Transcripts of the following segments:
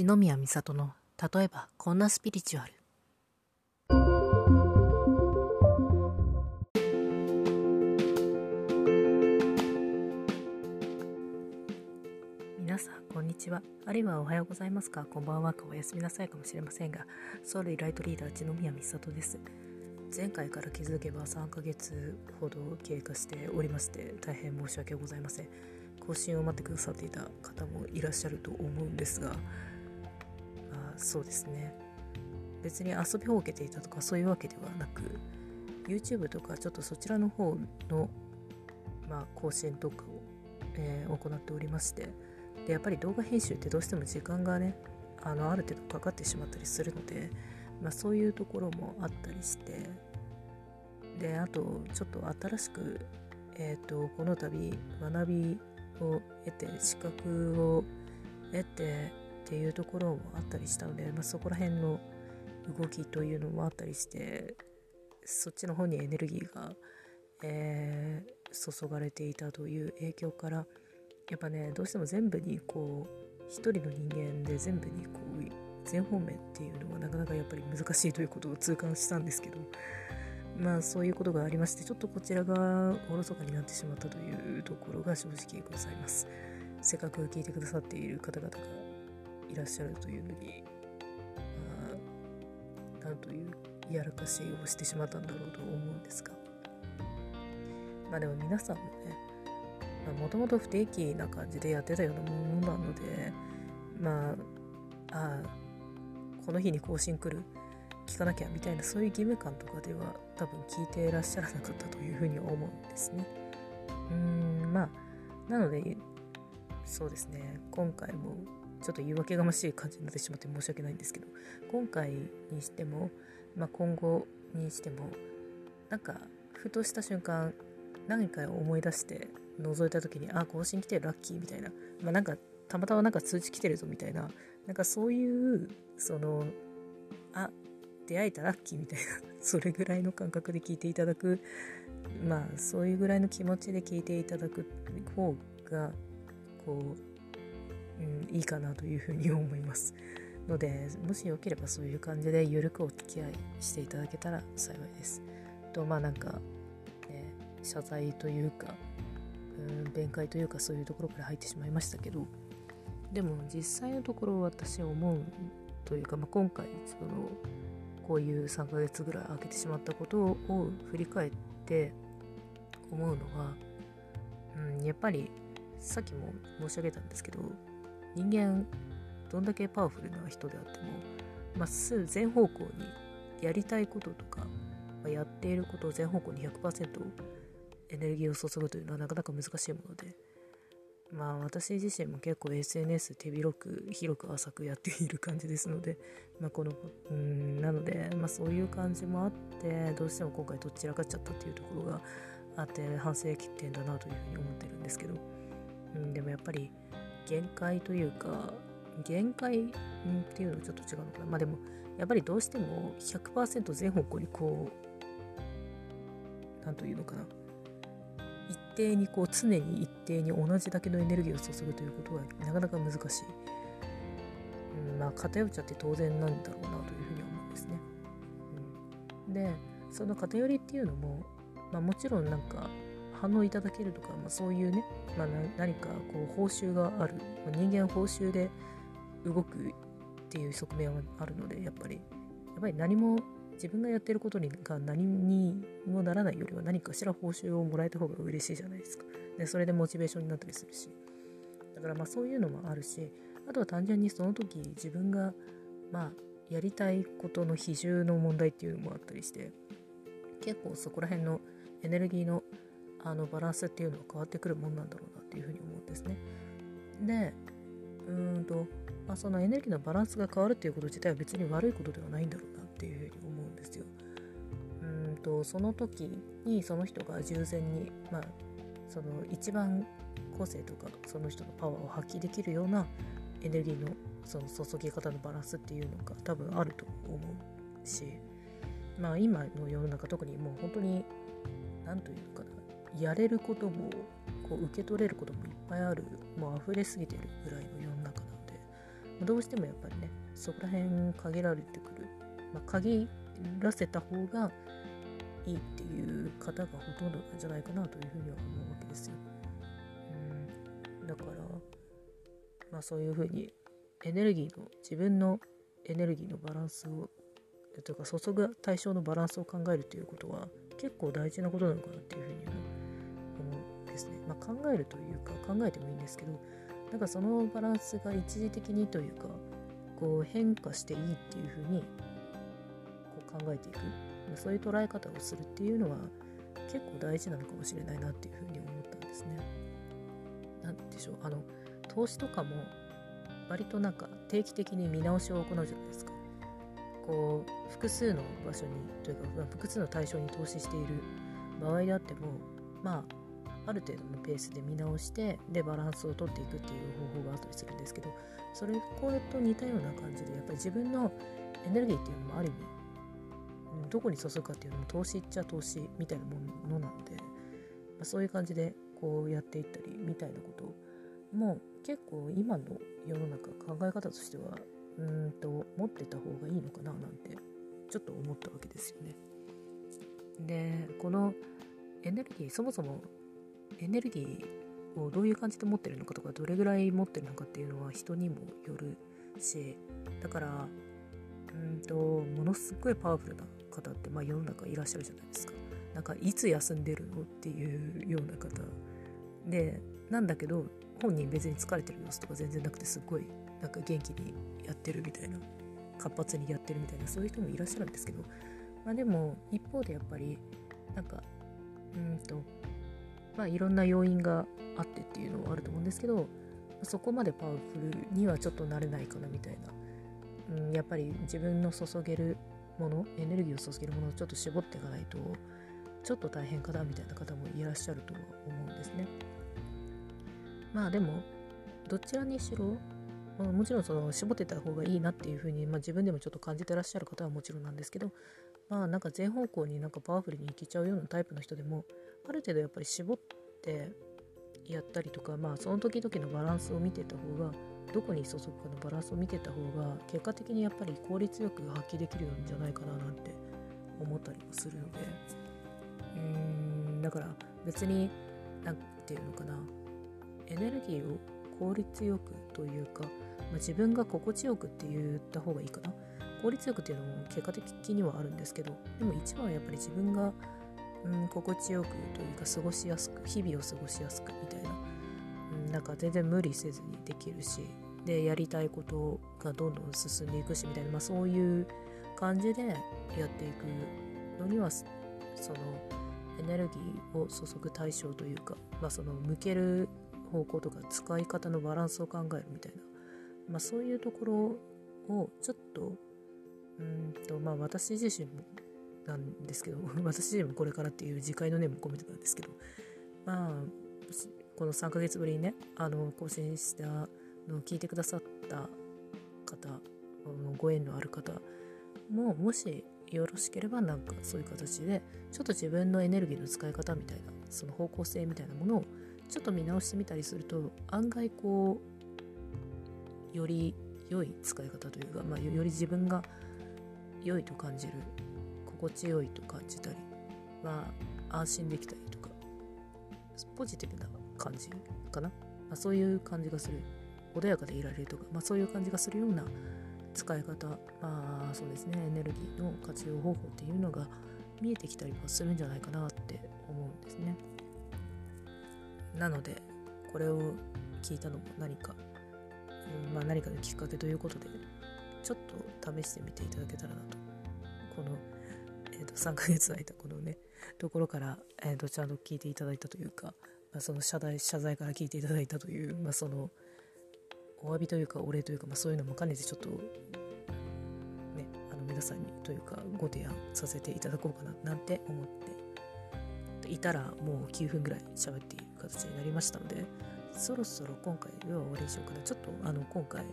一宮美里の例えばこんなスピリチュアル。皆さんこんにちは。あるいはおはようございますか。こんばんは。かおやすみなさいかもしれませんがソウルライトリーダー一宮美里です。前回から気づけば3ヶ月ほど経過しておりまして大変申し訳ございません。更新を待ってくださっていた方もいらっしゃると思うんですが、そうですね。別に遊びほうけていたとかそういうわけではなく YouTube とかちょっとそちらの方の、まあ、更新とかを、えー、行っておりましてでやっぱり動画編集ってどうしても時間がねあのある程度かかってしまったりするので、まあ、そういうところもあったりしてであとちょっと新しく、えーと、この度学びを得て資格を得てっていうところもあったりしたので、まあ、そこら辺の動きというのもあったりしてそっちの方にエネルギーが、えー、注がれていたという影響からやっぱねどうしても全部にこう一人の人間で全部にこう全方面っていうのはなかなかやっぱり難しいということを痛感したんですけどまあそういうことがありましてちょっとこちらがおろそかになってしまったというところが正直ございます。せっかく聞いてくださっている方々がいらっしゃるというのにまあなんというやらかしをしてしまったんだろうと思うんですがまあでも皆さんもねもともと不定期な感じでやってたようなものなのでまああこの日に更新来る聞かなきゃみたいなそういう義務感とかでは多分聞いていらっしゃらなかったというふうに思うんですね。うーんまあなのでそうですね今回もちょっと言い訳がましい感じになってしまって申し訳ないんですけど今回にしても、まあ、今後にしてもなんかふとした瞬間何か思い出して覗いた時にあ更新来てるラッキーみたいな、まあ、なんかたまたまなんか通知来てるぞみたいななんかそういうそのあ出会えたラッキーみたいな それぐらいの感覚で聞いていただくまあそういうぐらいの気持ちで聞いていただく方がこう、うん、いいかなというふうに思います。のでもしよければそういう感じでゆるくお付き合いしていただけたら幸いです。とまあなんか、ね、謝罪というかうん弁解というかそういうところから入ってしまいましたけどでも実際のところ私思うというか、まあ、今回そのこういう3ヶ月ぐらい空けてしまったことを振り返って思うのは、うん、やっぱりさっきも申し上げたんですけど人間どんだけパワフルな人であってもまっすぐ全方向にやりたいこととかまやっていることを全方向に100%エネルギーを注ぐというのはなかなか難しいものでまあ私自身も結構 SNS 手広く広く浅くやっている感じですので、まあ、このうんなので、まあ、そういう感じもあってどうしても今回どちらかっちゃったっていうところがあって反省点だなというふうに思ってるんですけど、うん、でもやっぱり限界というか限界っていうのはちょっと違うのかな。まあでもやっぱりどうしても100%全方向にこう何というのかな。一定にこう常に一定に同じだけのエネルギーを注ぐということはなかなか難しい、うん、まあ偏っちゃって当然なんだろうなというふうに思うんですね、うん、でその偏りっていうのも、まあ、もちろんなんか反応いただけるとか、まあ、そういうね、まあ、何かこう報酬がある、まあ、人間報酬で動くっていう側面はあるのでやっぱりやっぱり何も自分がやってることにが何にもならないよりは何かしら報酬をもらえた方が嬉しいじゃないですか。でそれでモチベーションになったりするし。だからまあそういうのもあるし、あとは単純にその時自分がまあやりたいことの比重の問題っていうのもあったりして、結構そこら辺のエネルギーのあのバランスっていうのは変わってくるもんなんだろうなっていうふうに思うんですね。で、うーんと、まあ、そのエネルギーのバランスが変わるっていうこと自体は別に悪いことではないんだろうなっていうふうに思うんですよ。うんとその時にその人が従前に、まあ、その一番個性とかその人のパワーを発揮できるようなエネルギーのその注ぎ方のバランスっていうのが多分あると思うしまあ今の世の中特にもう本当に何というのかなやれることもこう受け取れることもいっぱいあるもう溢れすぎてるぐらいの世の中なのでどうしてもやっぱりねそこら辺限られてくる、まあ、限らせた方がいいっていう方がほとんどじゃないかなというふうには思うわけですよ。うんだからまあそういうふうにエネルギーの自分のエネルギーのバランスをというか注ぐ対象のバランスを考えるということは結構大事なことなのかなっていうふうにですね。まあ、考えるというか考えてもいいんですけどなんかそのバランスが一時的にというかこう変化していいっていうふうにこう考えていくまそういう捉え方をするっていうのは結構大事なのかもしれないなっていうふうに思ったんですね。なでしょうあの投資とかも割となんか定期的に見直しを行うじゃないですか。こう複数の場所にというか、まあ、複数の対象に投資している場合であってもまあある程度のペースで見直してでバランスをとっていくっていう方法があったりするんですけどそれこれと似たような感じでやっぱり自分のエネルギーっていうのもある意味どこに注ぐかっていうのも投資っちゃ投資みたいなものなんで、まあ、そういう感じでこうやっていったりみたいなことも結構今の世の中考え方としてはうんと持ってた方がいいのかななんてちょっと思ったわけですよね。でこのエネルギーそもそもエネルギーをどういう感じで持ってるのかとかどれぐらい持ってるのかっていうのは人にもよるしだからうんとものすごいパワフルな方って、まあ、世の中いらっしゃるじゃないですか。なんかいつ休んでるのっていうような方。でなんだけど本人別に疲れてる様子とか全然なくてすっごいなんか元気にやってるみたいな活発にやってるみたいなそういう人もいらっしゃるんですけど。まあでも一方でやっぱりなんかうんとまあいろんな要因があってっていうのはあると思うんですけどそこまでパワフルにはちょっとなれないかなみたいな、うん、やっぱり自分の注げるものエネルギーを注げるものをちょっと絞っていかないとちょっと大変かなみたいな方もいらっしゃるとは思うんですね。まあでもどちらにしろもちろんその絞ってた方がいいなっていうふうに、まあ、自分でもちょっと感じてらっしゃる方はもちろんなんですけどまあなんか全方向になんかパワフルにいけちゃうようなタイプの人でもある程度やっぱり絞ってやったりとかまあその時々のバランスを見てた方がどこに注ぐかのバランスを見てた方が結果的にやっぱり効率よく発揮できるんじゃないかななんて思ったりもするので。うーんだから別に何て言うのかな。エネルギーを効率よくというか、まあ、自分が心地よくって言った方がいいかな。効率よくっていうのも結果的にはあるんですけどでも一番はやっぱり自分が、うん、心地よくというか過ごしやすく日々を過ごしやすくみたいな、うん、なんか全然無理せずにできるしでやりたいことがどんどん進んでいくしみたいな、まあ、そういう感じでやっていくのにはそのエネルギーを注ぐ対象というか、まあ、その向ける方向とか使い方のバランスを考えるみたいな、まあ、そういうところをちょっとうんとまあ私自身もなんですけど 私自身もこれからっていう自戒の念も込めてたんですけどまあこの3ヶ月ぶりにねあの更新したのを聞いてくださった方ご縁のある方ももしよろしければなんかそういう形でちょっと自分のエネルギーの使い方みたいなその方向性みたいなものをちょっと見直してみたりすると案外こうより良い使い方というか、まあ、より自分が良いと感じる。心地よいと感じたり、まあ、安心できたりとか。ポジティブな感じかな、まあ、そういう感じがする。穏やかでいられるとか、まあ、そういう感じがするような使い方。まあそうですね。エネルギーの活用方法っていうのが見えてきたりもするんじゃないかなって思うんですね。なのでこれを聞いたのも何か、うんまあ、何かのきっかけということでちょっと試してみていただけたらなと。この、えー、と3ヶ月空いたこのね、ところから、えー、とちゃんと聞いていただいたというか、まあ、その謝罪、謝罪から聞いていただいたという、まあ、その、お詫びというか、お礼というか、まあ、そういうのも兼ねてちょっと、ね、あの皆さんにというか、ご提案させていただこうかな、なんて思っていたら、もう9分ぐらい喋っている形になりましたので、そろそろ今回は終わりにしようかな。ちょっと、あの、今回、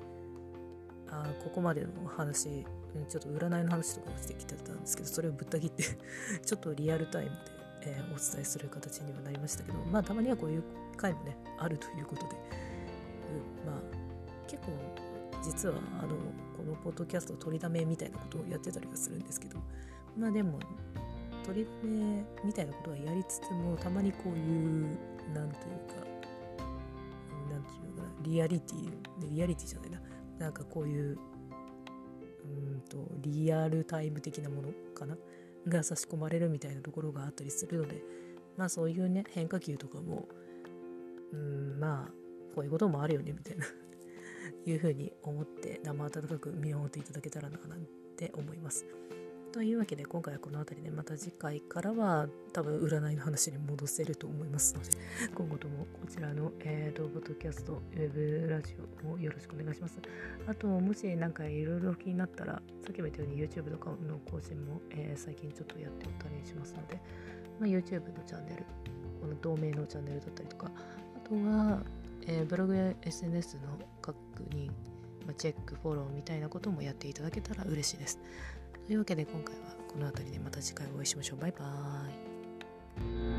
あここまでの話、ちょっと占いの話とかもしてきてたんですけど、それをぶった切って ちょっとリアルタイムで、えー、お伝えする形にはなりましたけど、まあたまにはこういう回もね、あるということで、うん、まあ結構実はあのこのポッドキャスト取りだめみたいなことをやってたりはするんですけどまあでも取りだめみたいなことはやりつつもたまにこういうなんというかなんていうのかなリアリティリアリティじゃないな。なんかこういううんとリアルタイム的なものかな？が差し込まれるみたいなところがあったりするのでまあそういうね変化球とかもうんまあこういうこともあるよねみたいな いうふうに思って生温かく見守っていただけたらななんて思います。というわけで今回はこの辺りでまた次回からは多分占いの話に戻せると思いますので今後ともこちらの、えーと、ポッドキャスト、ウェブラジオもよろしくお願いします。あともし何かいろいろ気になったらさっきも言ったように YouTube とかの更新も、えー、最近ちょっとやっておったりしますので、まあ、YouTube のチャンネルこの同名のチャンネルだったりとかあとは、えー、ブログや SNS の確認チェック、フォローみたいなこともやっていただけたら嬉しいです。というわけで今回はこの辺りでまた次回お会いしましょう。バイバーイ。